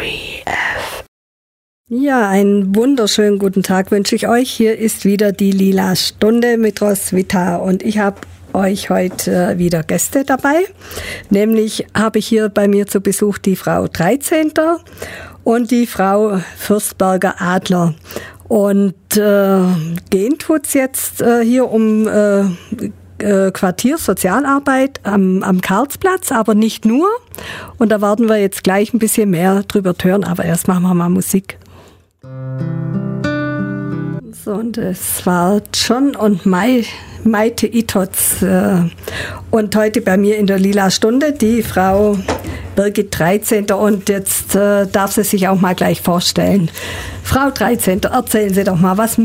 3F. Ja, einen wunderschönen guten Tag wünsche ich euch. Hier ist wieder die Lila Stunde mit Roswitha und ich habe euch heute wieder Gäste dabei. Nämlich habe ich hier bei mir zu Besuch die Frau 13. und die Frau Fürstberger Adler. Und äh, gehen tut's jetzt äh, hier um äh, äh, Quartiersozialarbeit am, am Karlsplatz, aber nicht nur. Und da werden wir jetzt gleich ein bisschen mehr drüber hören, aber erst machen wir mal Musik. So, und es war John und Mai, Maite Itots. Äh, und heute bei mir in der Lila Stunde die Frau Birgit 13. Und jetzt äh, darf sie sich auch mal gleich vorstellen. Frau 13. Erzählen Sie doch mal, was, äh,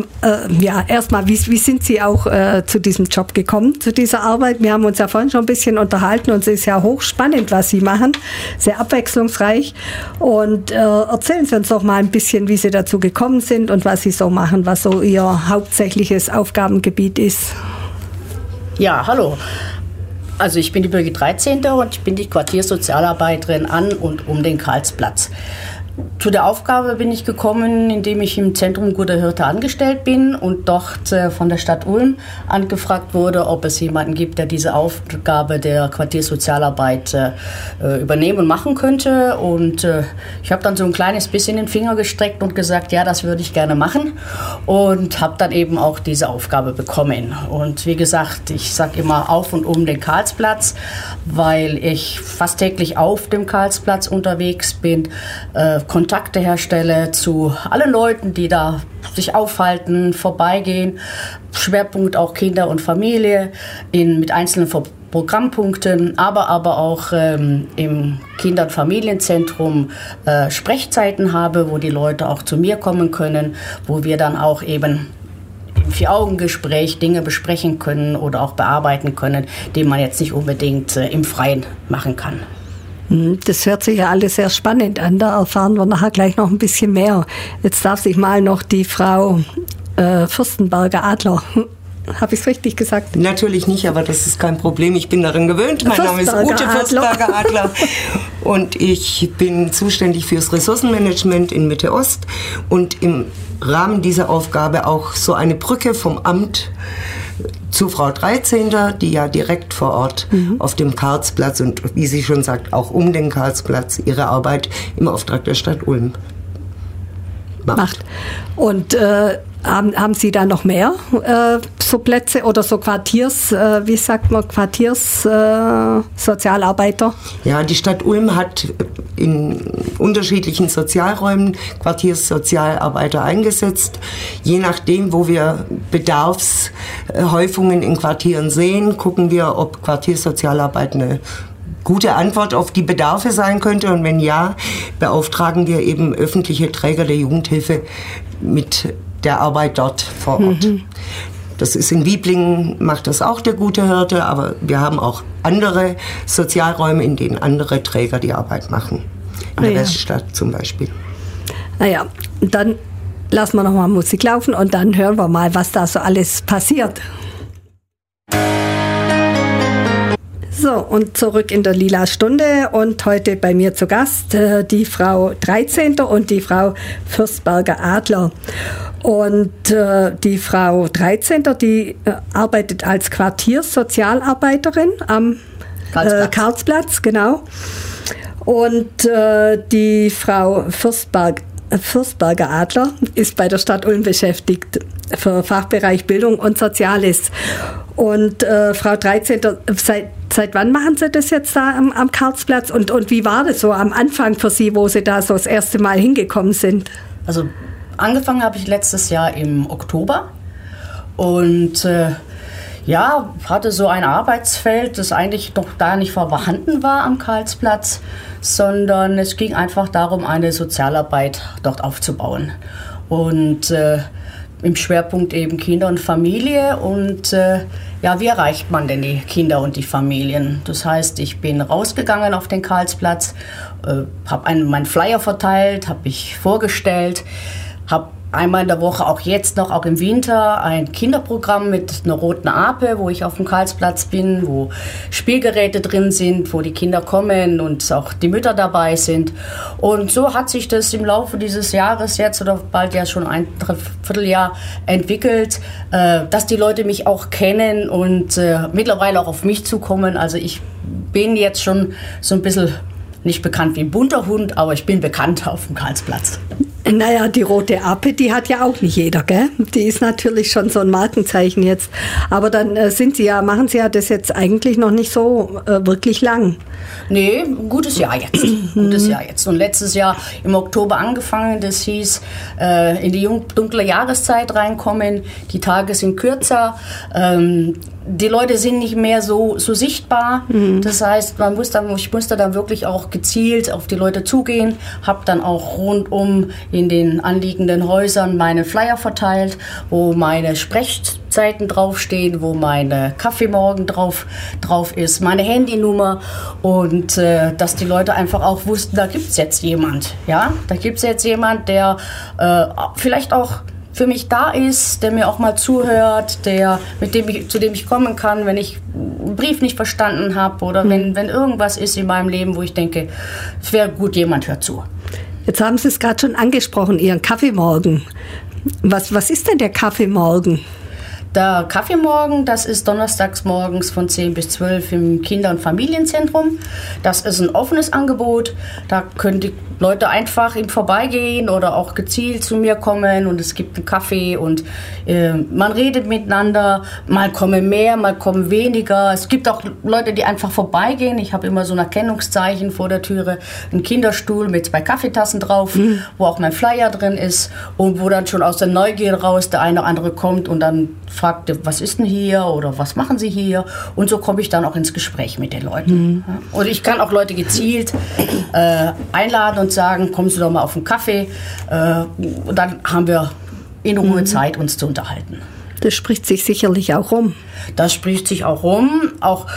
ja, erstmal, wie, wie sind Sie auch äh, zu diesem Job gekommen, zu dieser Arbeit? Wir haben uns ja vorhin schon ein bisschen unterhalten und es ist ja hochspannend, was Sie machen, sehr abwechslungsreich. Und äh, erzählen Sie uns doch mal ein bisschen, wie Sie dazu gekommen sind und was Sie so machen, was so Ihr hauptsächliches Aufgabengebiet ist. Ja, hallo. Also ich bin die Birgit 13. und ich bin die Quartiersozialarbeiterin an und um den Karlsplatz. Zu der Aufgabe bin ich gekommen, indem ich im Zentrum Guter Hirte angestellt bin und dort äh, von der Stadt Ulm angefragt wurde, ob es jemanden gibt, der diese Aufgabe der Quartiersozialarbeit äh, übernehmen und machen könnte. Und äh, ich habe dann so ein kleines bisschen den Finger gestreckt und gesagt, ja, das würde ich gerne machen. Und habe dann eben auch diese Aufgabe bekommen. Und wie gesagt, ich sage immer auf und um den Karlsplatz, weil ich fast täglich auf dem Karlsplatz unterwegs bin Kontakte herstelle zu allen Leuten, die da sich aufhalten, vorbeigehen. Schwerpunkt auch Kinder und Familie in, mit einzelnen Programmpunkten, aber aber auch ähm, im Kinder- und Familienzentrum äh, Sprechzeiten habe, wo die Leute auch zu mir kommen können, wo wir dann auch eben im Vier-Augen-Gespräch Dinge besprechen können oder auch bearbeiten können, die man jetzt nicht unbedingt äh, im Freien machen kann. Hm, das hört sich ja alles sehr spannend an. Da erfahren wir nachher gleich noch ein bisschen mehr. Jetzt darf sich mal noch die Frau äh, Fürstenberger Adler habe ich es richtig gesagt? Natürlich nicht, aber das ist kein Problem. Ich bin daran gewöhnt. Mein Name ist Ute Fürstberger Adler und ich bin zuständig fürs Ressourcenmanagement in Mitte Ost und im Rahmen dieser Aufgabe auch so eine Brücke vom Amt zu Frau 13., die ja direkt vor Ort mhm. auf dem Karlsplatz und wie sie schon sagt, auch um den Karlsplatz ihre Arbeit im Auftrag der Stadt Ulm macht. macht. Und äh, haben, haben Sie da noch mehr äh, so Plätze oder so Quartiers, äh, wie sagt man, Quartierssozialarbeiter? Äh, ja, die Stadt Ulm hat in unterschiedlichen Sozialräumen Quartierssozialarbeiter eingesetzt. Je nachdem, wo wir Bedarfshäufungen in Quartieren sehen, gucken wir, ob Quartierssozialarbeit eine gute Antwort auf die Bedarfe sein könnte. Und wenn ja, beauftragen wir eben öffentliche Träger der Jugendhilfe mit der Arbeit dort vor Ort. Mhm. Das ist in Wieblingen, macht das auch der gute Hirte, aber wir haben auch andere Sozialräume, in denen andere Träger die Arbeit machen. In der ah ja. Weststadt zum Beispiel. Naja, dann lassen wir noch mal Musik laufen und dann hören wir mal, was da so alles passiert. So, und zurück in der Lila Stunde und heute bei mir zu Gast äh, die Frau 13. und die Frau Fürstberger Adler. Und äh, die Frau 13. die äh, arbeitet als Quartierssozialarbeiterin am Karlsplatz, äh, Karlsplatz genau. Und äh, die Frau Fürstberg, Fürstberger Adler ist bei der Stadt Ulm beschäftigt für Fachbereich Bildung und Soziales. Und äh, Frau 13. seit Seit wann machen Sie das jetzt da am, am Karlsplatz und, und wie war das so am Anfang für Sie, wo Sie da so das erste Mal hingekommen sind? Also angefangen habe ich letztes Jahr im Oktober und äh, ja, hatte so ein Arbeitsfeld, das eigentlich noch da nicht vorhanden war am Karlsplatz, sondern es ging einfach darum, eine Sozialarbeit dort aufzubauen. Und äh, im Schwerpunkt eben Kinder und Familie und äh, ja, wie erreicht man denn die Kinder und die Familien? Das heißt, ich bin rausgegangen auf den Karlsplatz, äh, habe meinen Flyer verteilt, habe mich vorgestellt, habe einmal in der Woche, auch jetzt noch, auch im Winter, ein Kinderprogramm mit einer roten Ape, wo ich auf dem Karlsplatz bin, wo Spielgeräte drin sind, wo die Kinder kommen und auch die Mütter dabei sind. Und so hat sich das im Laufe dieses Jahres jetzt oder bald ja schon ein Vierteljahr entwickelt, äh, dass die Leute mich auch kennen und äh, mittlerweile auch auf mich zukommen. Also ich bin jetzt schon so ein bisschen nicht bekannt wie ein bunter Hund, aber ich bin bekannt auf dem Karlsplatz. Naja, die rote Appe, die hat ja auch nicht jeder, gell? Die ist natürlich schon so ein Markenzeichen jetzt. Aber dann äh, sind Sie ja, machen Sie ja das jetzt eigentlich noch nicht so äh, wirklich lang. Nee, ein gutes Jahr jetzt. gutes Jahr jetzt. Und letztes Jahr im Oktober angefangen, das hieß, äh, in die dunkle Jahreszeit reinkommen, die Tage sind kürzer. Ähm, die Leute sind nicht mehr so, so sichtbar. Mhm. Das heißt, man muss dann, ich musste dann wirklich auch gezielt auf die Leute zugehen, habe dann auch rundum in den anliegenden Häusern meine Flyer verteilt, wo meine Sprechzeiten draufstehen, wo meine Kaffeemorgen drauf, drauf ist, meine Handynummer und äh, dass die Leute einfach auch wussten, da gibt es jetzt jemand. Ja, da gibt es jetzt jemand, der äh, vielleicht auch für mich da ist, der mir auch mal zuhört, der, mit dem ich, zu dem ich kommen kann, wenn ich einen Brief nicht verstanden habe oder mhm. wenn, wenn irgendwas ist in meinem Leben, wo ich denke, es wäre gut, jemand hört zu. Jetzt haben Sie es gerade schon angesprochen, Ihren Kaffeemorgen. Was, was ist denn der Kaffeemorgen? Der Kaffeemorgen, das ist donnerstags morgens von 10 bis 12 im Kinder- und Familienzentrum. Das ist ein offenes Angebot. Da können die Leute einfach im Vorbeigehen oder auch gezielt zu mir kommen und es gibt einen Kaffee und äh, man redet miteinander. Mal kommen mehr, mal kommen weniger. Es gibt auch Leute, die einfach vorbeigehen. Ich habe immer so ein Erkennungszeichen vor der Türe, einen Kinderstuhl mit zwei Kaffeetassen drauf, mhm. wo auch mein Flyer drin ist und wo dann schon aus der Neugier raus der eine oder andere kommt und dann fragt, was ist denn hier oder was machen Sie hier? Und so komme ich dann auch ins Gespräch mit den Leuten. Mhm. Und ich kann auch Leute gezielt äh, einladen und sagen, kommen Sie doch mal auf einen Kaffee. Äh, und dann haben wir in Ruhe mhm. Zeit, uns zu unterhalten. Das spricht sich sicherlich auch rum. Das spricht sich auch rum. Auch,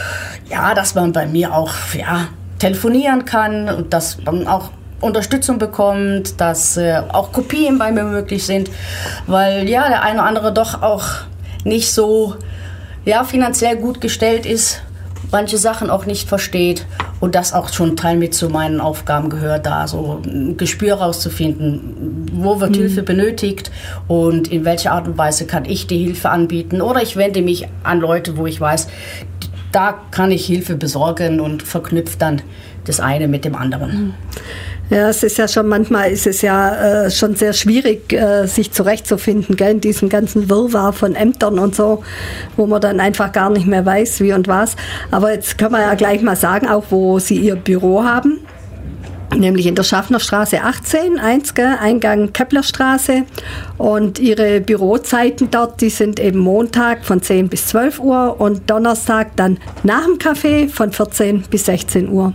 ja, dass man bei mir auch, ja, telefonieren kann und dass man auch Unterstützung bekommt, dass äh, auch Kopien bei mir möglich sind, weil ja, der eine oder andere doch auch nicht so ja, finanziell gut gestellt ist manche Sachen auch nicht versteht und das auch schon Teil mit zu meinen Aufgaben gehört, da so ein Gespür rauszufinden, wo wird mhm. Hilfe benötigt und in welcher Art und Weise kann ich die Hilfe anbieten oder ich wende mich an Leute, wo ich weiß, da kann ich Hilfe besorgen und verknüpft dann das eine mit dem anderen. Mhm. Ja, es ist ja schon manchmal ist es ja äh, schon sehr schwierig, äh, sich zurechtzufinden, gell, in diesem ganzen Wirrwarr von Ämtern und so, wo man dann einfach gar nicht mehr weiß, wie und was. Aber jetzt können wir ja gleich mal sagen, auch wo Sie Ihr Büro haben. Nämlich in der Schaffnerstraße 18, 1, gell, Eingang Keplerstraße. Und ihre Bürozeiten dort, die sind eben Montag von 10 bis 12 Uhr und Donnerstag dann nach dem Kaffee von 14 bis 16 Uhr.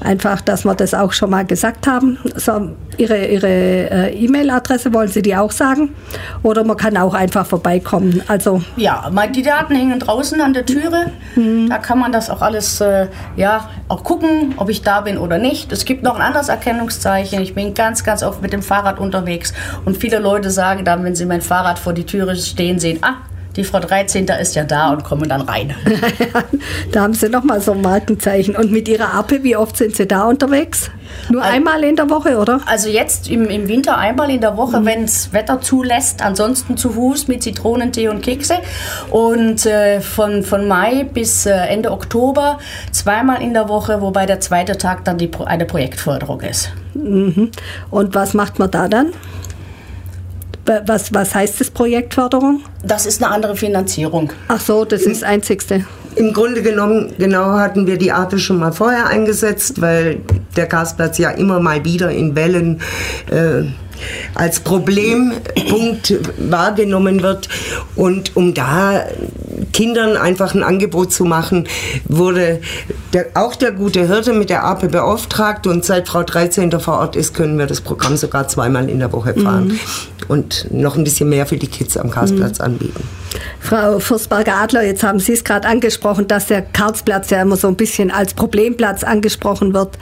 Einfach, dass wir das auch schon mal gesagt haben. So, Ihre Ihre äh, E-Mail-Adresse, wollen Sie die auch sagen? Oder man kann auch einfach vorbeikommen. Also ja, die Daten hängen draußen an der Türe. Mhm. Da kann man das auch alles äh, ja, auch gucken, ob ich da bin oder nicht. Es gibt noch ein anderes Erkennungszeichen. Ich bin ganz, ganz oft mit dem Fahrrad unterwegs. Und viele Leute sagen dann, wenn sie mein Fahrrad vor die Türe stehen sehen, ah, die Frau 13. ist ja da und kommen dann rein. da haben Sie nochmal so ein Markenzeichen. Und mit Ihrer Appe, wie oft sind Sie da unterwegs? Nur also, einmal in der Woche, oder? Also jetzt im, im Winter einmal in der Woche, mhm. wenn es Wetter zulässt. Ansonsten zu Fuß mit Zitronentee und Kekse. Und äh, von, von Mai bis äh, Ende Oktober zweimal in der Woche, wobei der zweite Tag dann die, eine Projektförderung ist. Mhm. Und was macht man da dann? Was, was heißt das Projektförderung? Das ist eine andere Finanzierung. Ach so, das ist das Einzigste. Im Grunde genommen, genau hatten wir die Arte schon mal vorher eingesetzt, weil der Gasplatz ja immer mal wieder in Wellen äh, als Problempunkt wahrgenommen wird. Und um da Kindern einfach ein Angebot zu machen, wurde der, auch der gute Hirte mit der APE beauftragt und seit Frau 13. vor Ort ist, können wir das Programm sogar zweimal in der Woche fahren mhm. und noch ein bisschen mehr für die Kids am Karlsplatz mhm. anbieten. Frau Fürstberger-Adler, jetzt haben Sie es gerade angesprochen, dass der Karlsplatz ja immer so ein bisschen als Problemplatz angesprochen wird.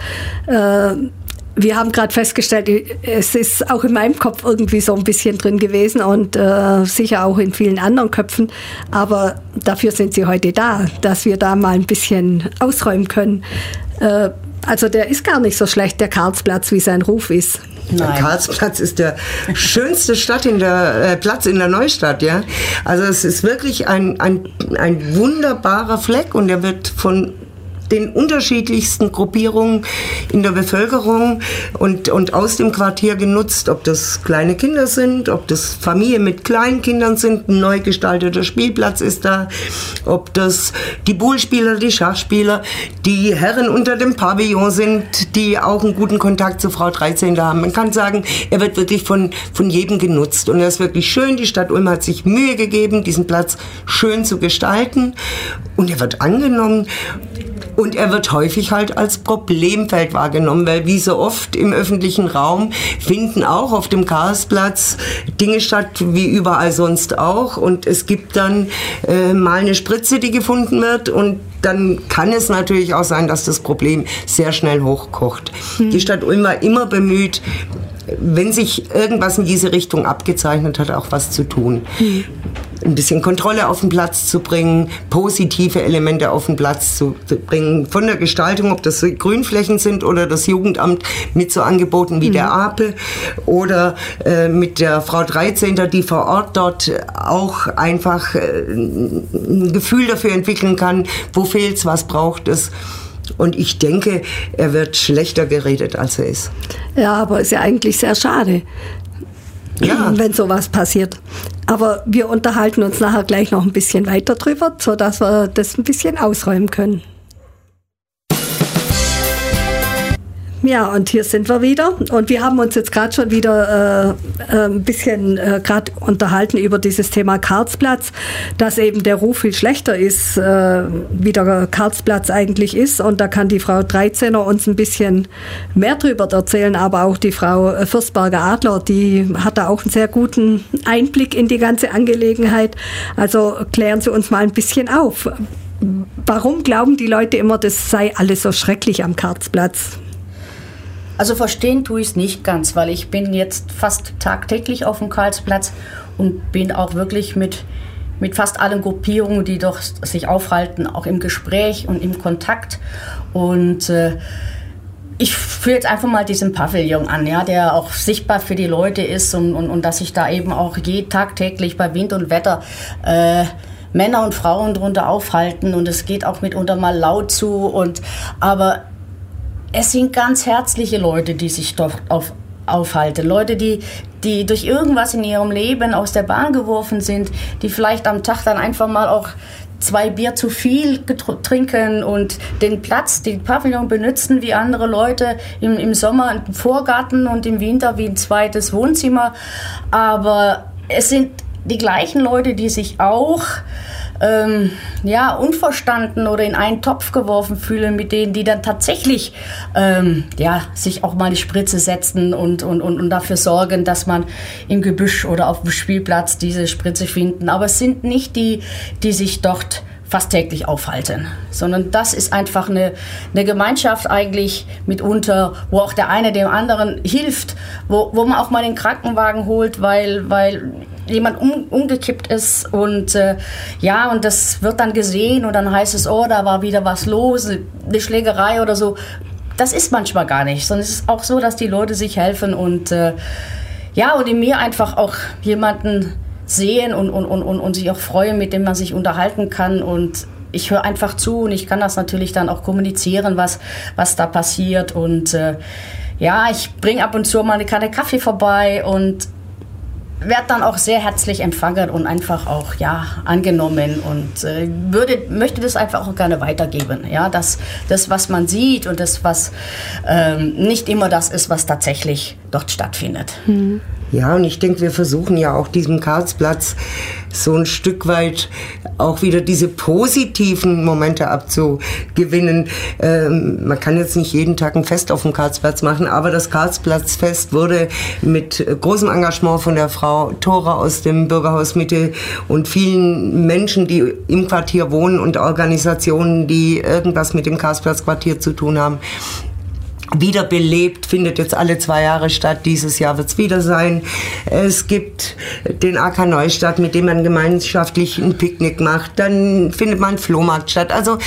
Äh, wir haben gerade festgestellt, es ist auch in meinem Kopf irgendwie so ein bisschen drin gewesen und äh, sicher auch in vielen anderen Köpfen. Aber dafür sind Sie heute da, dass wir da mal ein bisschen ausräumen können. Äh, also der ist gar nicht so schlecht, der Karlsplatz, wie sein Ruf ist. Nein. Karlsplatz ist der schönste Stadt in der, äh, Platz in der Neustadt, ja. Also es ist wirklich ein, ein, ein wunderbarer Fleck und er wird von den unterschiedlichsten Gruppierungen in der Bevölkerung und, und aus dem Quartier genutzt, ob das kleine Kinder sind, ob das Familien mit kleinen Kindern sind, ein neu gestalteter Spielplatz ist da, ob das die Bullspieler, die Schachspieler, die Herren unter dem Pavillon sind, die auch einen guten Kontakt zu Frau 13 haben. Man kann sagen, er wird wirklich von, von jedem genutzt und er ist wirklich schön. Die Stadt Ulm hat sich Mühe gegeben, diesen Platz schön zu gestalten und er wird angenommen. Und er wird häufig halt als Problemfeld wahrgenommen, weil wie so oft im öffentlichen Raum finden auch auf dem Karlsplatz Dinge statt, wie überall sonst auch. Und es gibt dann äh, mal eine Spritze, die gefunden wird und dann kann es natürlich auch sein, dass das Problem sehr schnell hochkocht. Mhm. Die Stadt Ulm war immer bemüht, wenn sich irgendwas in diese Richtung abgezeichnet hat, auch was zu tun. Mhm. Ein bisschen Kontrolle auf den Platz zu bringen, positive Elemente auf den Platz zu bringen, von der Gestaltung, ob das Grünflächen sind oder das Jugendamt mit so Angeboten wie mhm. der Ape oder äh, mit der Frau 13. die vor Ort dort auch einfach äh, ein Gefühl dafür entwickeln kann, wo fehlt's, was braucht es. Und ich denke, er wird schlechter geredet, als er ist. Ja, aber ist ja eigentlich sehr schade, ja. wenn sowas passiert. Aber wir unterhalten uns nachher gleich noch ein bisschen weiter drüber, sodass wir das ein bisschen ausräumen können. Ja, und hier sind wir wieder. Und wir haben uns jetzt gerade schon wieder äh, äh ein bisschen äh, gerade unterhalten über dieses Thema Karlsplatz, dass eben der Ruf viel schlechter ist, äh, wie der Karlsplatz eigentlich ist. Und da kann die Frau 13er uns ein bisschen mehr drüber erzählen, aber auch die Frau äh, Fürstberger Adler, die hat da auch einen sehr guten Einblick in die ganze Angelegenheit. Also klären Sie uns mal ein bisschen auf. Warum glauben die Leute immer, das sei alles so schrecklich am Karlsplatz? Also verstehen tue ich es nicht ganz, weil ich bin jetzt fast tagtäglich auf dem Karlsplatz und bin auch wirklich mit, mit fast allen Gruppierungen, die doch sich aufhalten, auch im Gespräch und im Kontakt. Und äh, ich führe jetzt einfach mal diesen Pavillon an, ja, der auch sichtbar für die Leute ist und, und, und dass sich da eben auch je tagtäglich bei Wind und Wetter äh, Männer und Frauen drunter aufhalten und es geht auch mitunter mal laut zu und aber es sind ganz herzliche Leute, die sich dort auf, aufhalten. Leute, die, die durch irgendwas in ihrem Leben aus der Bahn geworfen sind, die vielleicht am Tag dann einfach mal auch zwei Bier zu viel trinken und den Platz, den Pavillon benutzen wie andere Leute im, im Sommer einen Vorgarten und im Winter wie ein zweites Wohnzimmer. Aber es sind die gleichen Leute, die sich auch ähm, ja, unverstanden oder in einen Topf geworfen fühlen mit denen, die dann tatsächlich ähm, ja, sich auch mal eine Spritze setzen und, und, und, und dafür sorgen, dass man im Gebüsch oder auf dem Spielplatz diese Spritze finden. Aber es sind nicht die, die sich dort fast täglich aufhalten, sondern das ist einfach eine, eine Gemeinschaft eigentlich mitunter, wo auch der eine dem anderen hilft, wo, wo man auch mal den Krankenwagen holt, weil, weil jemand um, umgekippt ist und äh, ja, und das wird dann gesehen und dann heißt es, oh, da war wieder was los, eine Schlägerei oder so. Das ist manchmal gar nicht, sondern es ist auch so, dass die Leute sich helfen und äh, ja, und in mir einfach auch jemanden sehen und, und, und, und, und sich auch freuen, mit dem man sich unterhalten kann und ich höre einfach zu und ich kann das natürlich dann auch kommunizieren, was, was da passiert und äh, ja, ich bringe ab und zu mal eine Kanne Kaffee vorbei und werde dann auch sehr herzlich empfangen und einfach auch ja angenommen und äh, würde möchte das einfach auch gerne weitergeben ja dass das was man sieht und das was ähm, nicht immer das ist was tatsächlich dort stattfindet mhm. Ja, und ich denke, wir versuchen ja auch diesem Karlsplatz so ein Stück weit auch wieder diese positiven Momente abzugewinnen. Ähm, man kann jetzt nicht jeden Tag ein Fest auf dem Karlsplatz machen, aber das Karlsplatzfest wurde mit großem Engagement von der Frau Thora aus dem Bürgerhaus Mitte und vielen Menschen, die im Quartier wohnen und Organisationen, die irgendwas mit dem Karlsplatzquartier zu tun haben, wiederbelebt, findet jetzt alle zwei Jahre statt. Dieses Jahr wird es wieder sein. Es gibt den AK Neustadt, mit dem man gemeinschaftlich ein Picknick macht. Dann findet man Flohmarkt statt. Also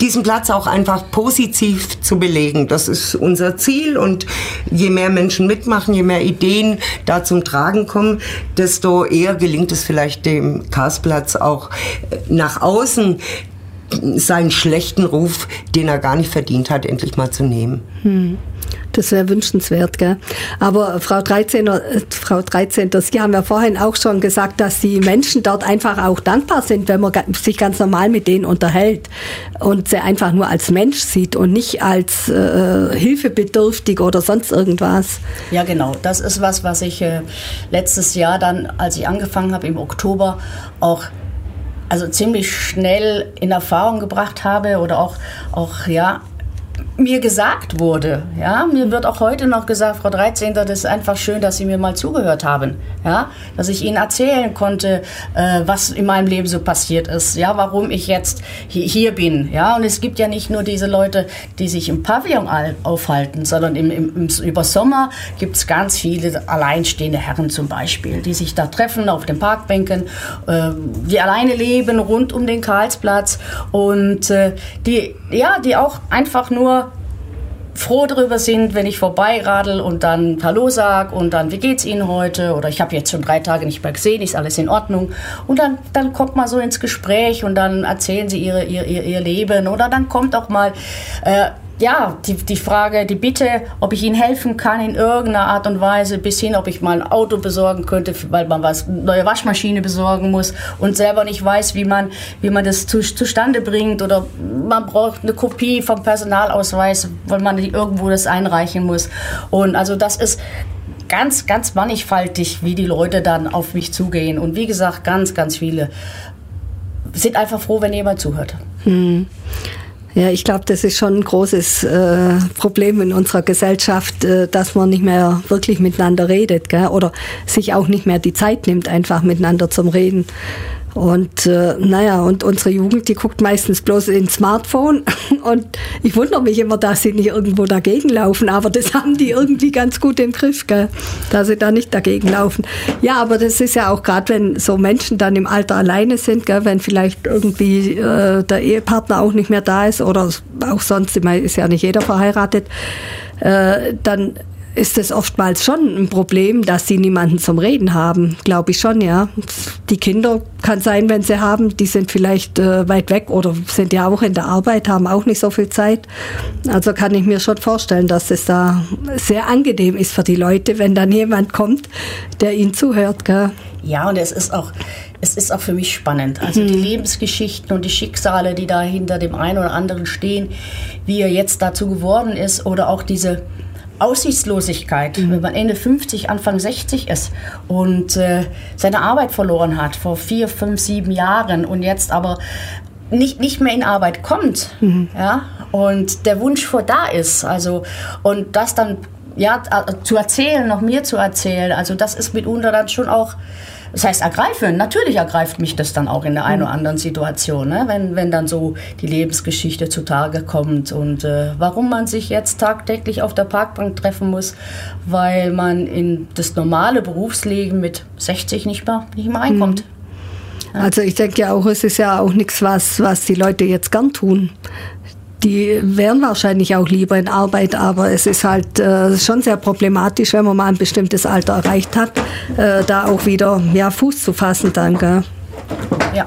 diesen Platz auch einfach positiv zu belegen, das ist unser Ziel. Und je mehr Menschen mitmachen, je mehr Ideen da zum Tragen kommen, desto eher gelingt es vielleicht dem Karlsplatz auch nach außen seinen schlechten Ruf, den er gar nicht verdient hat, endlich mal zu nehmen. Hm. Das wäre wünschenswert, gell? Aber Frau 13, äh, Frau 13, Sie haben ja vorhin auch schon gesagt, dass die Menschen dort einfach auch dankbar sind, wenn man sich ganz normal mit denen unterhält und sie einfach nur als Mensch sieht und nicht als äh, hilfebedürftig oder sonst irgendwas. Ja, genau. Das ist was, was ich äh, letztes Jahr dann, als ich angefangen habe im Oktober, auch also ziemlich schnell in Erfahrung gebracht habe oder auch, auch ja, mir gesagt wurde. Ja, mir wird auch heute noch gesagt, Frau 13. Das ist einfach schön, dass Sie mir mal zugehört haben. Ja, dass ich Ihnen erzählen konnte, äh, was in meinem Leben so passiert ist. Ja, warum ich jetzt hier bin. Ja, und es gibt ja nicht nur diese Leute, die sich im Pavillon aufhalten, sondern im, im, im über Sommer gibt es ganz viele alleinstehende Herren zum Beispiel, die sich da treffen auf den Parkbänken, äh, die alleine leben rund um den Karlsplatz und äh, die, ja, die auch einfach nur froh darüber sind, wenn ich vorbeiradel und dann Hallo sag und dann, wie geht's Ihnen heute? Oder ich habe jetzt schon drei Tage nicht mehr gesehen, ist alles in Ordnung? Und dann, dann kommt man so ins Gespräch und dann erzählen sie ihre, ihr, ihr, ihr Leben. Oder dann kommt auch mal äh, ja, die, die Frage, die Bitte, ob ich Ihnen helfen kann in irgendeiner Art und Weise, bis hin, ob ich mal ein Auto besorgen könnte, weil man was neue Waschmaschine besorgen muss und selber nicht weiß, wie man, wie man das zu, zustande bringt oder man braucht eine Kopie vom Personalausweis, weil man irgendwo das einreichen muss. Und also das ist ganz, ganz mannigfaltig, wie die Leute dann auf mich zugehen. Und wie gesagt, ganz, ganz viele sind einfach froh, wenn jemand zuhört. Hm. Ja, ich glaube, das ist schon ein großes äh, Problem in unserer Gesellschaft, äh, dass man nicht mehr wirklich miteinander redet gell? oder sich auch nicht mehr die Zeit nimmt, einfach miteinander zum Reden. Und äh, naja, und unsere Jugend, die guckt meistens bloß ins Smartphone. Und ich wundere mich immer, dass sie nicht irgendwo dagegen laufen. Aber das haben die irgendwie ganz gut im Griff, gell? dass sie da nicht dagegen laufen. Ja, aber das ist ja auch gerade, wenn so Menschen dann im Alter alleine sind, gell? wenn vielleicht irgendwie äh, der Ehepartner auch nicht mehr da ist oder auch sonst, ist ja nicht jeder verheiratet, äh, dann ist es oftmals schon ein Problem, dass sie niemanden zum Reden haben, glaube ich schon, ja. Die Kinder kann sein, wenn sie haben, die sind vielleicht äh, weit weg oder sind ja auch in der Arbeit, haben auch nicht so viel Zeit. Also kann ich mir schon vorstellen, dass es da sehr angenehm ist für die Leute, wenn dann jemand kommt, der ihnen zuhört. Gell? Ja, und es ist auch, es ist auch für mich spannend. Also mhm. die Lebensgeschichten und die Schicksale, die da hinter dem einen oder anderen stehen, wie er jetzt dazu geworden ist oder auch diese Aussichtslosigkeit, mhm. wenn man Ende 50, Anfang 60 ist und äh, seine Arbeit verloren hat vor vier, fünf, sieben Jahren und jetzt aber nicht, nicht mehr in Arbeit kommt, mhm. ja, und der Wunsch vor da ist, also, und das dann, ja, zu erzählen, noch mir zu erzählen, also das ist mitunter dann schon auch, das heißt ergreifen. Natürlich ergreift mich das dann auch in der einen oder anderen Situation, ne? wenn, wenn dann so die Lebensgeschichte zutage kommt und äh, warum man sich jetzt tagtäglich auf der Parkbank treffen muss, weil man in das normale Berufsleben mit 60 nicht mehr, nicht mehr reinkommt. Mhm. Also ich denke ja auch, es ist ja auch nichts, was, was die Leute jetzt gern tun die wären wahrscheinlich auch lieber in Arbeit, aber es ist halt äh, schon sehr problematisch, wenn man mal ein bestimmtes Alter erreicht hat, äh, da auch wieder ja, Fuß zu fassen dann. Gell? Ja.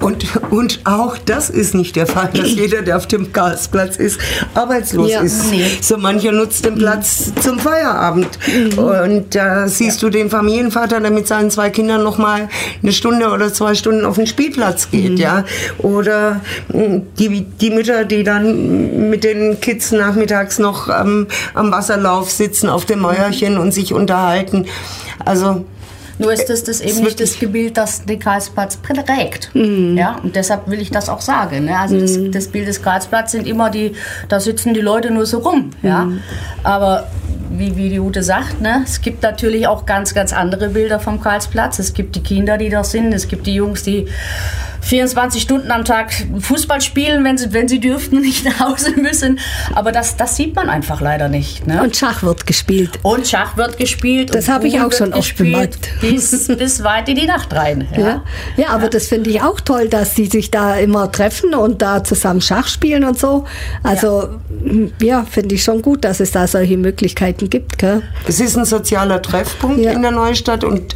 Und, und auch das ist nicht der Fall, dass jeder, der auf dem Karlsplatz ist, arbeitslos ja, ist. Nee. So mancher nutzt den Platz mhm. zum Feierabend. Mhm. Und da äh, siehst ja. du den Familienvater, der mit seinen zwei Kindern noch mal eine Stunde oder zwei Stunden auf den Spielplatz geht. Mhm. ja. Oder hm, die, die Mütter, die dann mit den Kids nachmittags noch ähm, am Wasserlauf sitzen auf dem Mäuerchen und sich unterhalten. Also nur ist das, das eben nicht das Gebild, das den Karlsplatz prägt. Mhm. Ja, und deshalb will ich das auch sagen. Ne? Also mhm. das, das, Bild des Karlsplatzes sind immer die, da sitzen die Leute nur so rum. Ja? Mhm. Aber wie, wie die Ute sagt, ne, es gibt natürlich auch ganz, ganz andere Bilder vom Karlsplatz. Es gibt die Kinder, die da sind. Es gibt die Jungs, die 24 Stunden am Tag Fußball spielen, wenn sie, wenn sie dürften, nicht nach Hause müssen. Aber das, das sieht man einfach leider nicht. Ne? Und Schach wird gespielt. Und Schach wird gespielt. Das habe ich auch schon oft bemerkt. Bis, bis weit in die Nacht rein. Ja, ja, ja aber ja. das finde ich auch toll, dass sie sich da immer treffen und da zusammen Schach spielen und so. Also ja, ja finde ich schon gut, dass es da solche Möglichkeiten gibt. Gell? Es ist ein sozialer Treffpunkt in der Neustadt und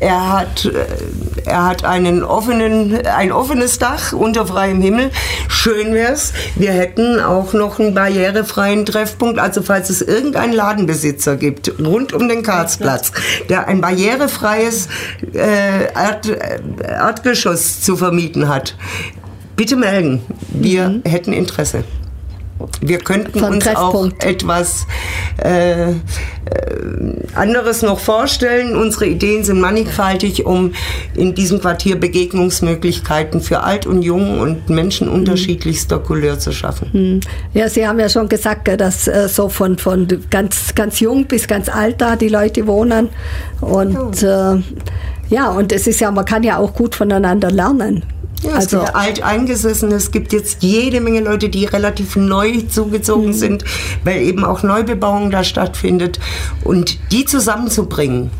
er hat, äh, er hat einen offenen, ein offenes Dach unter freiem Himmel. Schön wäre es. Wir hätten auch noch einen barrierefreien Treffpunkt. Also falls es irgendeinen Ladenbesitzer gibt, rund um den Karlsplatz, der ein barrierefreies äh, Erd, Erdgeschoss zu vermieten hat, bitte melden. Wir mhm. hätten Interesse. Wir könnten uns auch etwas äh, äh, anderes noch vorstellen. Unsere Ideen sind mannigfaltig, um in diesem Quartier Begegnungsmöglichkeiten für alt und jung und Menschen unterschiedlichster Couleur zu schaffen. Hm. Ja, Sie haben ja schon gesagt, dass äh, so von, von ganz, ganz jung bis ganz alt da die Leute wohnen. Und ja. Äh, ja, und es ist ja, man kann ja auch gut voneinander lernen. Ja, also es alteingesessen. Es gibt jetzt jede Menge Leute, die relativ neu zugezogen mhm. sind, weil eben auch Neubebauung da stattfindet. Und die zusammenzubringen,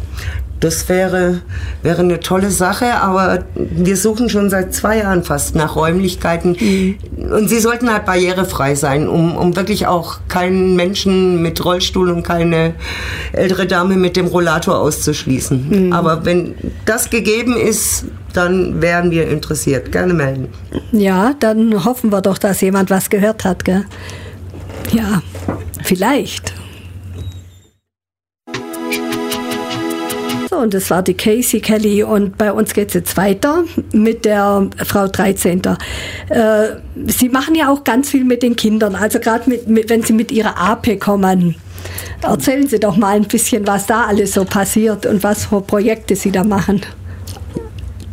das wäre, wäre eine tolle Sache, aber wir suchen schon seit zwei Jahren fast nach Räumlichkeiten. Mhm. Und sie sollten halt barrierefrei sein, um, um wirklich auch keinen Menschen mit Rollstuhl und keine ältere Dame mit dem Rollator auszuschließen. Mhm. Aber wenn das gegeben ist, dann wären wir interessiert. Gerne melden. Ja, dann hoffen wir doch, dass jemand was gehört hat. Gell? Ja, vielleicht. Und das war die Casey Kelly und bei uns geht es jetzt weiter mit der Frau 13. Äh, Sie machen ja auch ganz viel mit den Kindern, also gerade mit, mit, wenn Sie mit Ihrer AP kommen. Erzählen Sie doch mal ein bisschen, was da alles so passiert und was für Projekte Sie da machen.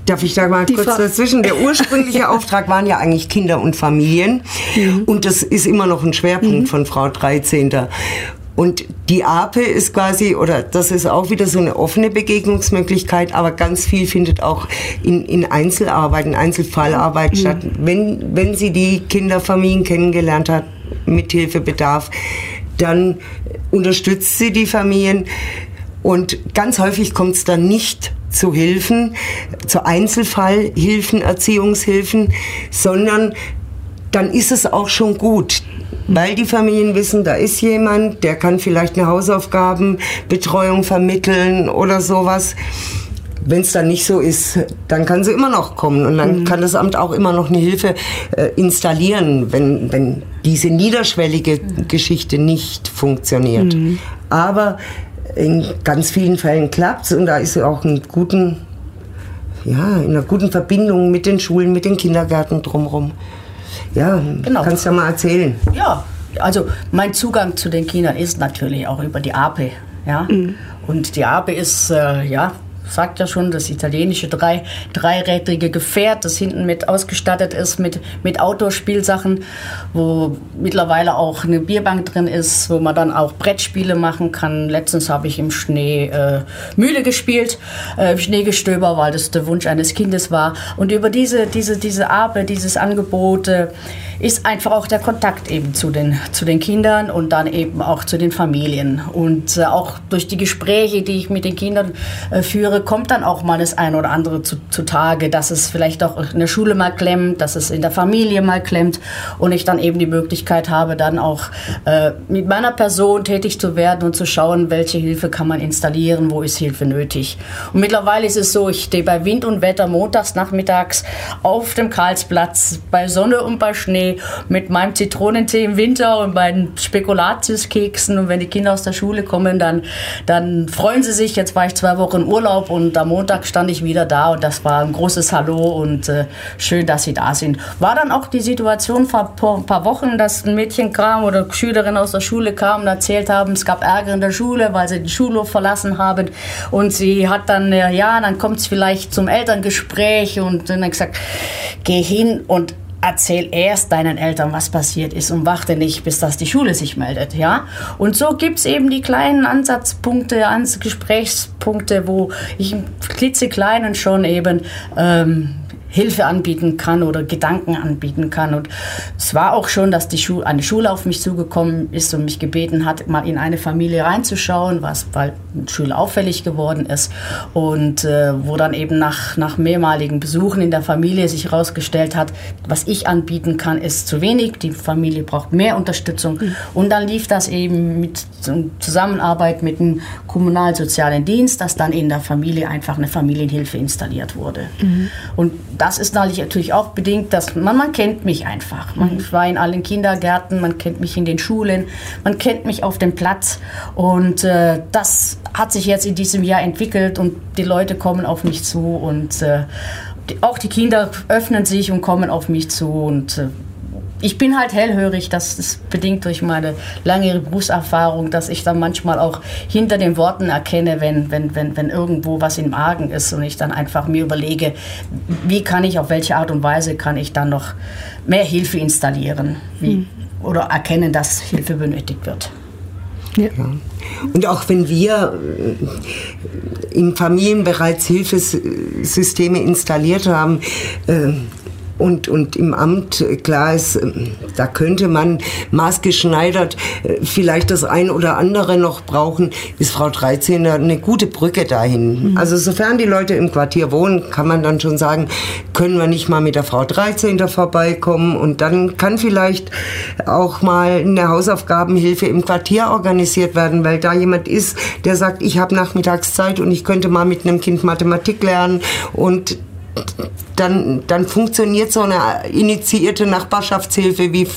Darf ich da mal Die kurz Frau dazwischen? Der ursprüngliche Auftrag waren ja eigentlich Kinder und Familien. Mhm. Und das ist immer noch ein Schwerpunkt mhm. von Frau 13. Und die APE ist quasi, oder das ist auch wieder so eine offene Begegnungsmöglichkeit, aber ganz viel findet auch in, in Einzelarbeit, in Einzelfallarbeit mhm. statt. Wenn, wenn sie die Kinderfamilien kennengelernt hat, mit Hilfebedarf, dann unterstützt sie die Familien. Und ganz häufig kommt es dann nicht zu Hilfen, zu Einzelfallhilfen, Erziehungshilfen, sondern dann ist es auch schon gut weil die Familien wissen, da ist jemand, der kann vielleicht eine Hausaufgabenbetreuung vermitteln oder sowas. Wenn es dann nicht so ist, dann kann sie immer noch kommen und dann mhm. kann das Amt auch immer noch eine Hilfe äh, installieren, wenn, wenn diese niederschwellige Geschichte nicht funktioniert. Mhm. Aber in ganz vielen Fällen klappt es und da ist sie auch in guten, ja, in einer guten Verbindung mit den Schulen, mit den Kindergärten drumherum. Ja, genau. kannst ja mal erzählen. Ja, also mein Zugang zu den Kindern ist natürlich auch über die APE. Ja? Mhm. Und die APE ist, äh, ja, sagt ja schon, das italienische drei, dreirädrige Gefährt, das hinten mit ausgestattet ist mit, mit Outdoor-Spielsachen, wo mittlerweile auch eine Bierbank drin ist, wo man dann auch Brettspiele machen kann. Letztens habe ich im Schnee äh, Mühle gespielt, äh, im Schneegestöber, weil das der Wunsch eines Kindes war. Und über diese, diese, diese Arbeit, dieses Angebot äh, ist einfach auch der Kontakt eben zu den, zu den Kindern und dann eben auch zu den Familien. Und äh, auch durch die Gespräche, die ich mit den Kindern äh, führe, andere kommt dann auch mal das eine oder andere zu, zutage, dass es vielleicht auch in der Schule mal klemmt, dass es in der Familie mal klemmt und ich dann eben die Möglichkeit habe, dann auch äh, mit meiner Person tätig zu werden und zu schauen, welche Hilfe kann man installieren, wo ist Hilfe nötig. Und mittlerweile ist es so, ich stehe bei Wind und Wetter montags nachmittags auf dem Karlsplatz bei Sonne und bei Schnee mit meinem Zitronentee im Winter und meinen Spekulatiuskeksen und wenn die Kinder aus der Schule kommen, dann, dann freuen sie sich. Jetzt war ich zwei Wochen Urlaub Urlaub und am Montag stand ich wieder da und das war ein großes Hallo und äh, schön, dass Sie da sind. War dann auch die Situation vor ein paar Wochen, dass ein Mädchen kam oder Schülerin aus der Schule kam und erzählt haben, es gab Ärger in der Schule, weil sie den Schulhof verlassen haben und sie hat dann, äh, ja, dann kommt es vielleicht zum Elterngespräch und dann gesagt, geh hin und erzähl erst deinen Eltern, was passiert ist und warte nicht, bis das die Schule sich meldet, ja. Und so gibt es eben die kleinen Ansatzpunkte, Gesprächspunkte, wo ich im klitzekleinen schon eben ähm, Hilfe anbieten kann oder Gedanken anbieten kann. Und es war auch schon, dass die Schule, eine Schule auf mich zugekommen ist und mich gebeten hat, mal in eine Familie reinzuschauen, was weil eine Schule auffällig geworden ist. Und äh, wo dann eben nach, nach mehrmaligen Besuchen in der Familie sich herausgestellt hat, was ich anbieten kann, ist zu wenig. Die Familie braucht mehr Unterstützung. Mhm. Und dann lief das eben mit Zusammenarbeit mit dem kommunalsozialen Dienst, dass dann in der Familie einfach eine Familienhilfe installiert wurde. Mhm. Und das ist natürlich auch bedingt, dass man, man kennt mich einfach. Man mhm. war in allen Kindergärten, man kennt mich in den Schulen, man kennt mich auf dem Platz. Und äh, das hat sich jetzt in diesem Jahr entwickelt und die Leute kommen auf mich zu und äh, auch die Kinder öffnen sich und kommen auf mich zu und äh, ich bin halt hellhörig, das ist bedingt durch meine lange Berufserfahrung, dass ich dann manchmal auch hinter den Worten erkenne, wenn, wenn, wenn, wenn irgendwo was im Argen ist und ich dann einfach mir überlege, wie kann ich, auf welche Art und Weise kann ich dann noch mehr Hilfe installieren wie, mhm. oder erkennen, dass Hilfe benötigt wird. Ja. Und auch wenn wir in Familien bereits Hilfesysteme installiert haben, äh, und, und im Amt, äh, klar ist, ähm, da könnte man maßgeschneidert äh, vielleicht das ein oder andere noch brauchen, ist Frau 13 eine gute Brücke dahin. Mhm. Also sofern die Leute im Quartier wohnen, kann man dann schon sagen, können wir nicht mal mit der Frau 13 vorbeikommen und dann kann vielleicht auch mal eine Hausaufgabenhilfe im Quartier organisiert werden, weil da jemand ist, der sagt, ich habe Nachmittagszeit und ich könnte mal mit einem Kind Mathematik lernen und dann, dann funktioniert so eine initiierte Nachbarschaftshilfe wie,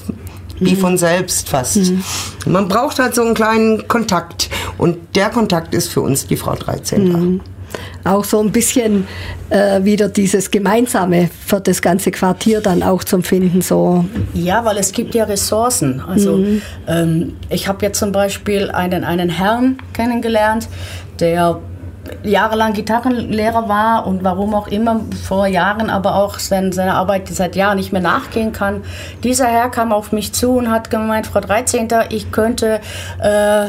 wie mhm. von selbst fast. Mhm. Man braucht halt so einen kleinen Kontakt und der Kontakt ist für uns die Frau 13. Mhm. Auch so ein bisschen äh, wieder dieses Gemeinsame für das ganze Quartier dann auch zum Finden. So. Ja, weil es gibt ja Ressourcen. Also mhm. ähm, ich habe jetzt zum Beispiel einen, einen Herrn kennengelernt, der jahrelang Gitarrenlehrer war und warum auch immer vor Jahren aber auch seine, seine Arbeit seit Jahren nicht mehr nachgehen kann. Dieser Herr kam auf mich zu und hat gemeint, Frau 13. ich könnte äh,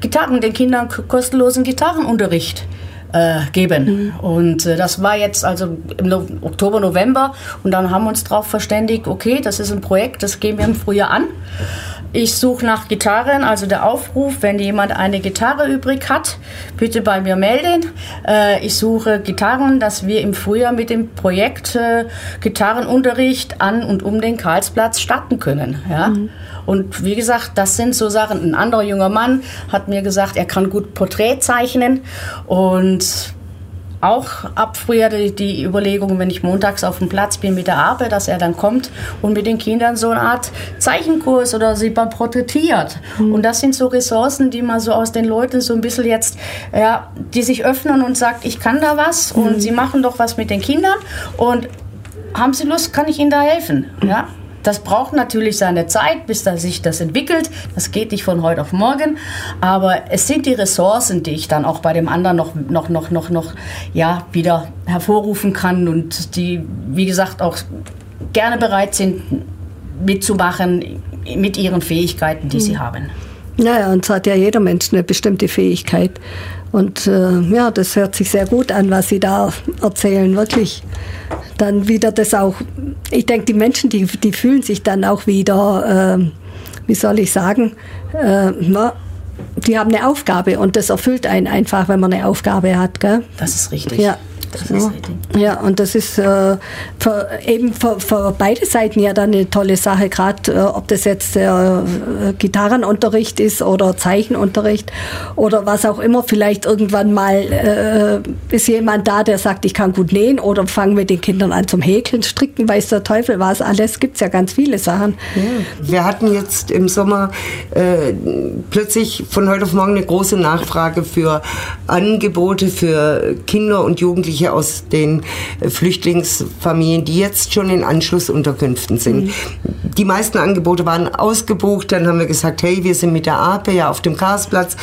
Gitarren, den Kindern kostenlosen Gitarrenunterricht äh, geben. Mhm. Und äh, das war jetzt also im no Oktober, November und dann haben wir uns darauf verständigt, okay, das ist ein Projekt, das gehen wir im Frühjahr an. Ich suche nach Gitarren, also der Aufruf, wenn jemand eine Gitarre übrig hat, bitte bei mir melden. Äh, ich suche Gitarren, dass wir im Frühjahr mit dem Projekt äh, Gitarrenunterricht an und um den Karlsplatz starten können. Ja? Mhm. Und wie gesagt, das sind so Sachen. Ein anderer junger Mann hat mir gesagt, er kann gut Porträt zeichnen und auch ab früher die, die, Überlegung, wenn ich montags auf dem Platz bin mit der Ape, dass er dann kommt und mit den Kindern so eine Art Zeichenkurs oder sie beim porträtiert. Mhm. Und das sind so Ressourcen, die man so aus den Leuten so ein bisschen jetzt, ja, die sich öffnen und sagt, ich kann da was mhm. und sie machen doch was mit den Kindern und haben Sie Lust, kann ich Ihnen da helfen? Ja? Das braucht natürlich seine Zeit, bis da sich das entwickelt. Das geht nicht von heute auf morgen. Aber es sind die Ressourcen, die ich dann auch bei dem anderen noch, noch, noch, noch, noch ja, wieder hervorrufen kann und die, wie gesagt, auch gerne bereit sind, mitzumachen mit ihren Fähigkeiten, die mhm. sie haben. Naja, und so hat ja jeder Mensch eine bestimmte Fähigkeit. Und äh, ja, das hört sich sehr gut an, was Sie da erzählen, wirklich. Dann wieder das auch, ich denke, die Menschen, die, die fühlen sich dann auch wieder, äh, wie soll ich sagen, äh, na, die haben eine Aufgabe und das erfüllt einen einfach, wenn man eine Aufgabe hat. Gell? Das ist richtig. Ja. Ja, und das ist äh, für, eben für, für, beide Seiten ja dann eine tolle Sache, gerade äh, ob das jetzt der äh, Gitarrenunterricht ist oder Zeichenunterricht oder was auch immer. Vielleicht irgendwann mal äh, ist jemand da, der sagt, ich kann gut nähen oder fangen mit den Kindern an zum Häkeln, Stricken, weiß der Teufel was. Alles gibt es ja ganz viele Sachen. Ja. Wir hatten jetzt im Sommer äh, plötzlich von heute auf morgen eine große Nachfrage für Angebote für Kinder und Jugendliche Jugendliche aus den äh, Flüchtlingsfamilien, die jetzt schon in Anschlussunterkünften sind. Mhm. Die meisten Angebote waren ausgebucht. Dann haben wir gesagt, hey, wir sind mit der APE ja auf dem Karlsplatz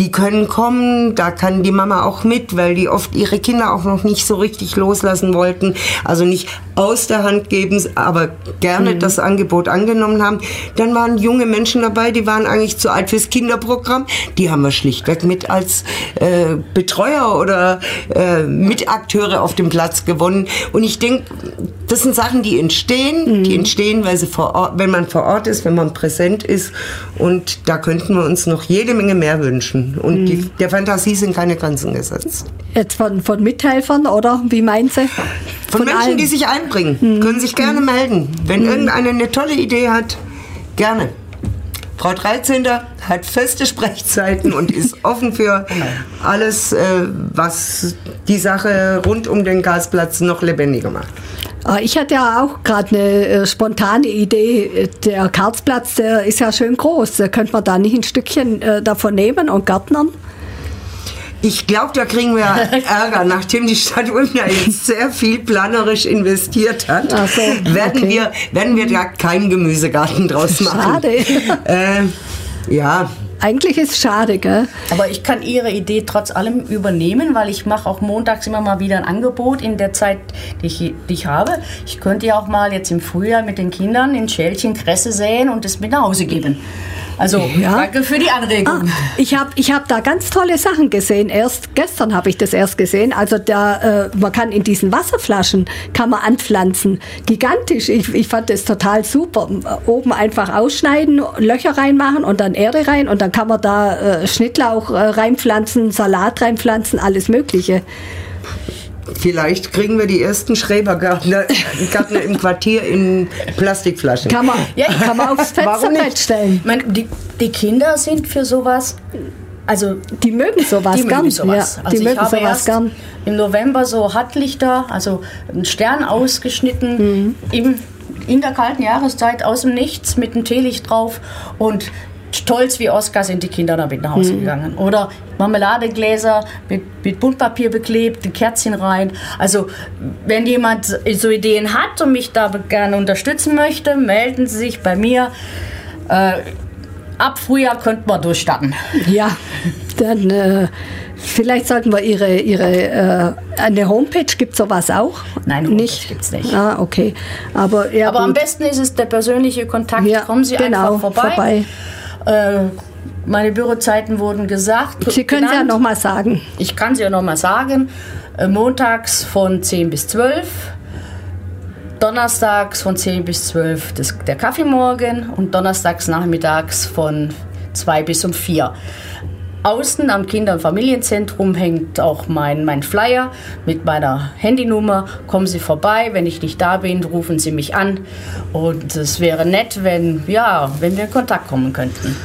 die können kommen, da kann die Mama auch mit, weil die oft ihre Kinder auch noch nicht so richtig loslassen wollten. Also nicht aus der Hand geben, aber gerne mhm. das Angebot angenommen haben. Dann waren junge Menschen dabei, die waren eigentlich zu alt fürs Kinderprogramm. Die haben wir schlichtweg mit als äh, Betreuer oder äh, Mitakteure auf dem Platz gewonnen. Und ich denke, das sind Sachen, die entstehen. Mhm. Die entstehen, weil sie vor Ort, wenn man vor Ort ist, wenn man präsent ist. Und da könnten wir uns noch jede Menge mehr wünschen. Und mhm. die, der Fantasie sind keine Grenzen gesetzt. Jetzt von, von Mithelfern oder wie meint sie? Von, von Menschen, allen? die sich einbringen. Mhm. Können sich gerne melden. Wenn mhm. irgendeiner eine tolle Idee hat, gerne. Frau 13. hat feste Sprechzeiten und ist offen für genau. alles, äh, was die Sache rund um den Gasplatz noch lebendiger macht. Ah, ich hatte ja auch gerade eine äh, spontane Idee. Der Karlsplatz, der ist ja schön groß. Könnte man da nicht ein Stückchen äh, davon nehmen und gärtnern? Ich glaube, da kriegen wir Ärger, nachdem die Stadt Ulm da jetzt sehr viel planerisch investiert hat. Ach so, werden, okay. wir, werden wir da keinen Gemüsegarten draus machen. Schade. Äh, ja, eigentlich ist es schade, gell? Aber ich kann Ihre Idee trotz allem übernehmen, weil ich mache auch montags immer mal wieder ein Angebot in der Zeit, die ich, die ich habe. Ich könnte ja auch mal jetzt im Frühjahr mit den Kindern in Schälchen Kresse säen und es mit nach Hause geben. Also ja. danke für die Anregung. Ah, ich habe ich hab da ganz tolle Sachen gesehen. Erst gestern habe ich das erst gesehen. Also da, äh, man kann in diesen Wasserflaschen kann man anpflanzen. Gigantisch. Ich, ich fand das total super. Oben einfach ausschneiden, Löcher reinmachen und dann Erde rein und dann kann man da äh, Schnittlauch äh, reinpflanzen, Salat reinpflanzen, alles Mögliche. Vielleicht kriegen wir die ersten Schrebergärtner Gärtner im Quartier in Plastikflaschen. Kann man, ja, kann man aufs Fensterbrett stellen. Meine, die, die Kinder sind für sowas also die mögen sowas die gern. Mögen sowas. Ja, also die mögen sowas gern. Im November so Hattlichter, also einen Stern ausgeschnitten, mhm. im, in der kalten Jahreszeit aus dem Nichts mit einem Teelicht drauf und stolz wie Oscar sind die Kinder damit nach Hause mhm. gegangen. Oder Marmeladegläser mit, mit Buntpapier beklebt, ein Kerzchen rein. Also wenn jemand so Ideen hat und mich da gerne unterstützen möchte, melden Sie sich bei mir. Äh, ab Frühjahr könnten wir durchstarten. Ja, dann äh, vielleicht sollten wir Ihre, Ihre äh, eine Homepage, gibt es sowas auch? Nein, Homepage nicht. gibt es nicht. Ah, okay. Aber, ja, Aber am besten ist es der persönliche Kontakt. Ja, Kommen Sie genau, einfach vorbei. vorbei. Äh, meine Bürozeiten wurden gesagt. Sie können sie ja nochmal sagen. Ich kann sie ja nochmal sagen. Äh, montags von 10 bis 12. Donnerstags von 10 bis 12 das, der Kaffeemorgen und donnerstags nachmittags von 2 bis um 4. Außen am Kinder- und Familienzentrum hängt auch mein, mein Flyer mit meiner Handynummer. Kommen Sie vorbei, wenn ich nicht da bin, rufen Sie mich an. Und es wäre nett, wenn, ja, wenn wir in Kontakt kommen könnten.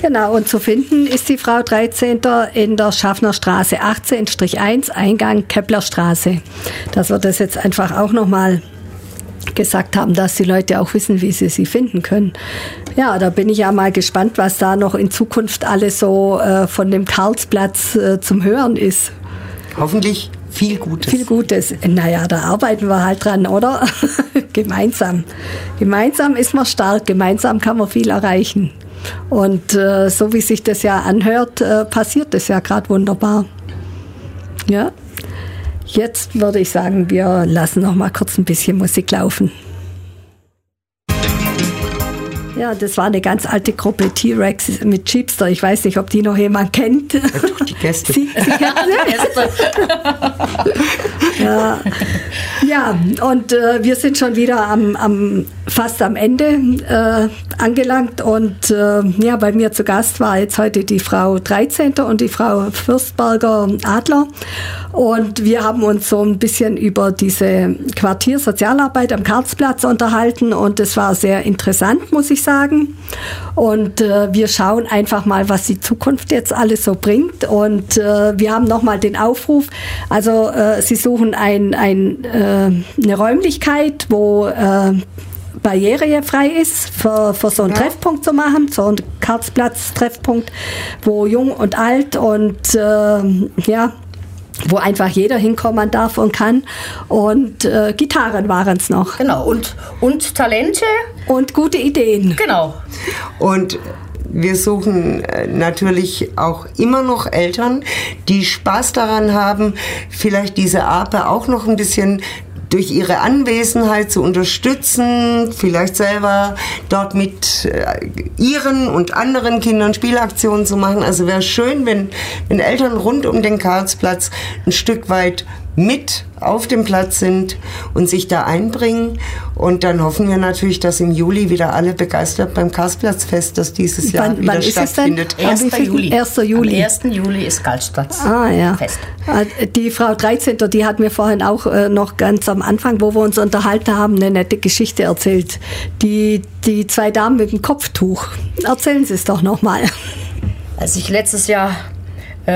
Genau, und zu finden ist die Frau 13. in der Schaffnerstraße 18-1, Eingang Keplerstraße. Dass wir das jetzt einfach auch nochmal gesagt haben, dass die Leute auch wissen, wie sie sie finden können. Ja, da bin ich ja mal gespannt, was da noch in Zukunft alles so äh, von dem Karlsplatz äh, zum Hören ist. Hoffentlich viel Gutes. Viel Gutes. Naja, da arbeiten wir halt dran, oder? gemeinsam. Gemeinsam ist man stark, gemeinsam kann man viel erreichen. Und äh, so wie sich das ja anhört, äh, passiert das ja gerade wunderbar. Ja. Jetzt würde ich sagen, wir lassen noch mal kurz ein bisschen Musik laufen. Ja, das war eine ganz alte Gruppe T-Rex mit Chipster. Ich weiß nicht, ob die noch jemand kennt. Ja, doch, die Gäste. Sie, Sie ja. ja, und äh, wir sind schon wieder am, am fast am Ende äh, angelangt. Und äh, ja, bei mir zu Gast war jetzt heute die Frau 13. und die Frau Fürstberger Adler. Und wir haben uns so ein bisschen über diese Quartiersozialarbeit am Karlsplatz unterhalten. Und es war sehr interessant, muss ich sagen sagen. Und äh, wir schauen einfach mal, was die Zukunft jetzt alles so bringt. Und äh, wir haben nochmal den Aufruf. Also äh, Sie suchen ein, ein, äh, eine Räumlichkeit, wo äh, barrierefrei ist, für, für so einen ja. Treffpunkt zu machen, so einen Karlsplatz-Treffpunkt, wo jung und alt und äh, ja, wo einfach jeder hinkommen darf und kann. Und äh, Gitarren waren es noch. Genau, und, und Talente. Und gute Ideen. Genau. Und wir suchen äh, natürlich auch immer noch Eltern, die Spaß daran haben, vielleicht diese Ape auch noch ein bisschen durch ihre Anwesenheit zu unterstützen, vielleicht selber dort mit äh, ihren und anderen Kindern Spielaktionen zu machen. Also wäre schön, wenn, wenn Eltern rund um den Karlsplatz ein Stück weit mit auf dem Platz sind und sich da einbringen. Und dann hoffen wir natürlich, dass im Juli wieder alle begeistert beim Karlsplatzfest, das dieses Jahr wann, wieder wann stattfindet. 1. Juli. 1. Juli. Am 1. Juli ist Karlsplatz. Ah, ja. Fest. Äh, die Frau 13. die hat mir vorhin auch äh, noch ganz am Anfang, wo wir uns unterhalten haben, eine nette Geschichte erzählt. Die, die zwei Damen mit dem Kopftuch. Erzählen Sie es doch nochmal. Als ich letztes Jahr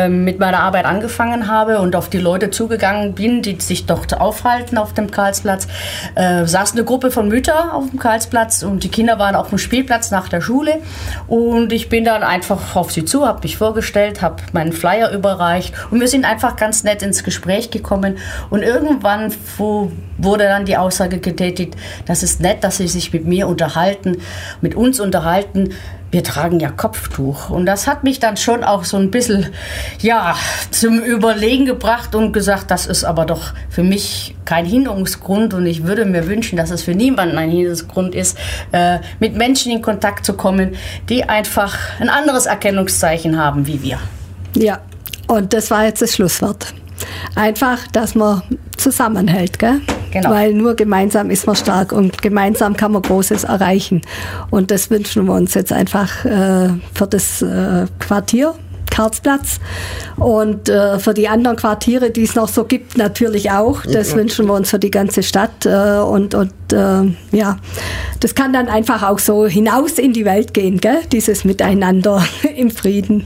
mit meiner Arbeit angefangen habe und auf die Leute zugegangen bin, die sich dort aufhalten auf dem Karlsplatz, äh, saß eine Gruppe von Müttern auf dem Karlsplatz und die Kinder waren auf dem Spielplatz nach der Schule. Und ich bin dann einfach auf sie zu, habe mich vorgestellt, habe meinen Flyer überreicht und wir sind einfach ganz nett ins Gespräch gekommen. Und irgendwann wurde dann die Aussage getätigt, das ist nett, dass sie sich mit mir unterhalten, mit uns unterhalten, wir tragen ja Kopftuch. Und das hat mich dann schon auch so ein bisschen, ja, zum Überlegen gebracht und gesagt, das ist aber doch für mich kein Hinderungsgrund und ich würde mir wünschen, dass es für niemanden ein Hinderungsgrund ist, äh, mit Menschen in Kontakt zu kommen, die einfach ein anderes Erkennungszeichen haben wie wir. Ja, und das war jetzt das Schlusswort. Einfach, dass man zusammenhält, gell? Genau. Weil nur gemeinsam ist man stark und gemeinsam kann man Großes erreichen. Und das wünschen wir uns jetzt einfach äh, für das äh, Quartier. Karlsplatz und äh, für die anderen Quartiere, die es noch so gibt, natürlich auch. Das ja. wünschen wir uns für die ganze Stadt äh, und, und äh, ja, das kann dann einfach auch so hinaus in die Welt gehen, gell? dieses Miteinander im Frieden.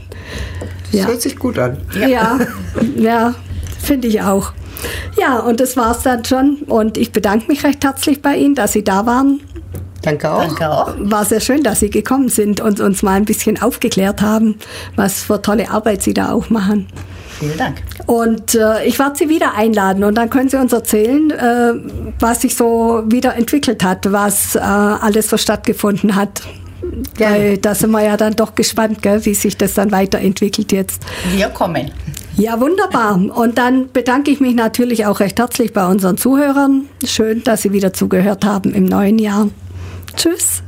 Das ja. hört sich gut an. Ja, ja, ja finde ich auch. Ja, und das war es dann schon. Und ich bedanke mich recht herzlich bei Ihnen, dass Sie da waren. Danke auch. Danke auch. War sehr schön, dass Sie gekommen sind und uns mal ein bisschen aufgeklärt haben, was für tolle Arbeit Sie da auch machen. Vielen Dank. Und äh, ich werde Sie wieder einladen und dann können Sie uns erzählen, äh, was sich so wieder entwickelt hat, was äh, alles so stattgefunden hat. Weil da sind wir ja dann doch gespannt, gell, wie sich das dann weiterentwickelt jetzt. Wir kommen. Ja, wunderbar. Und dann bedanke ich mich natürlich auch recht herzlich bei unseren Zuhörern. Schön, dass Sie wieder zugehört haben im neuen Jahr. Tschüss.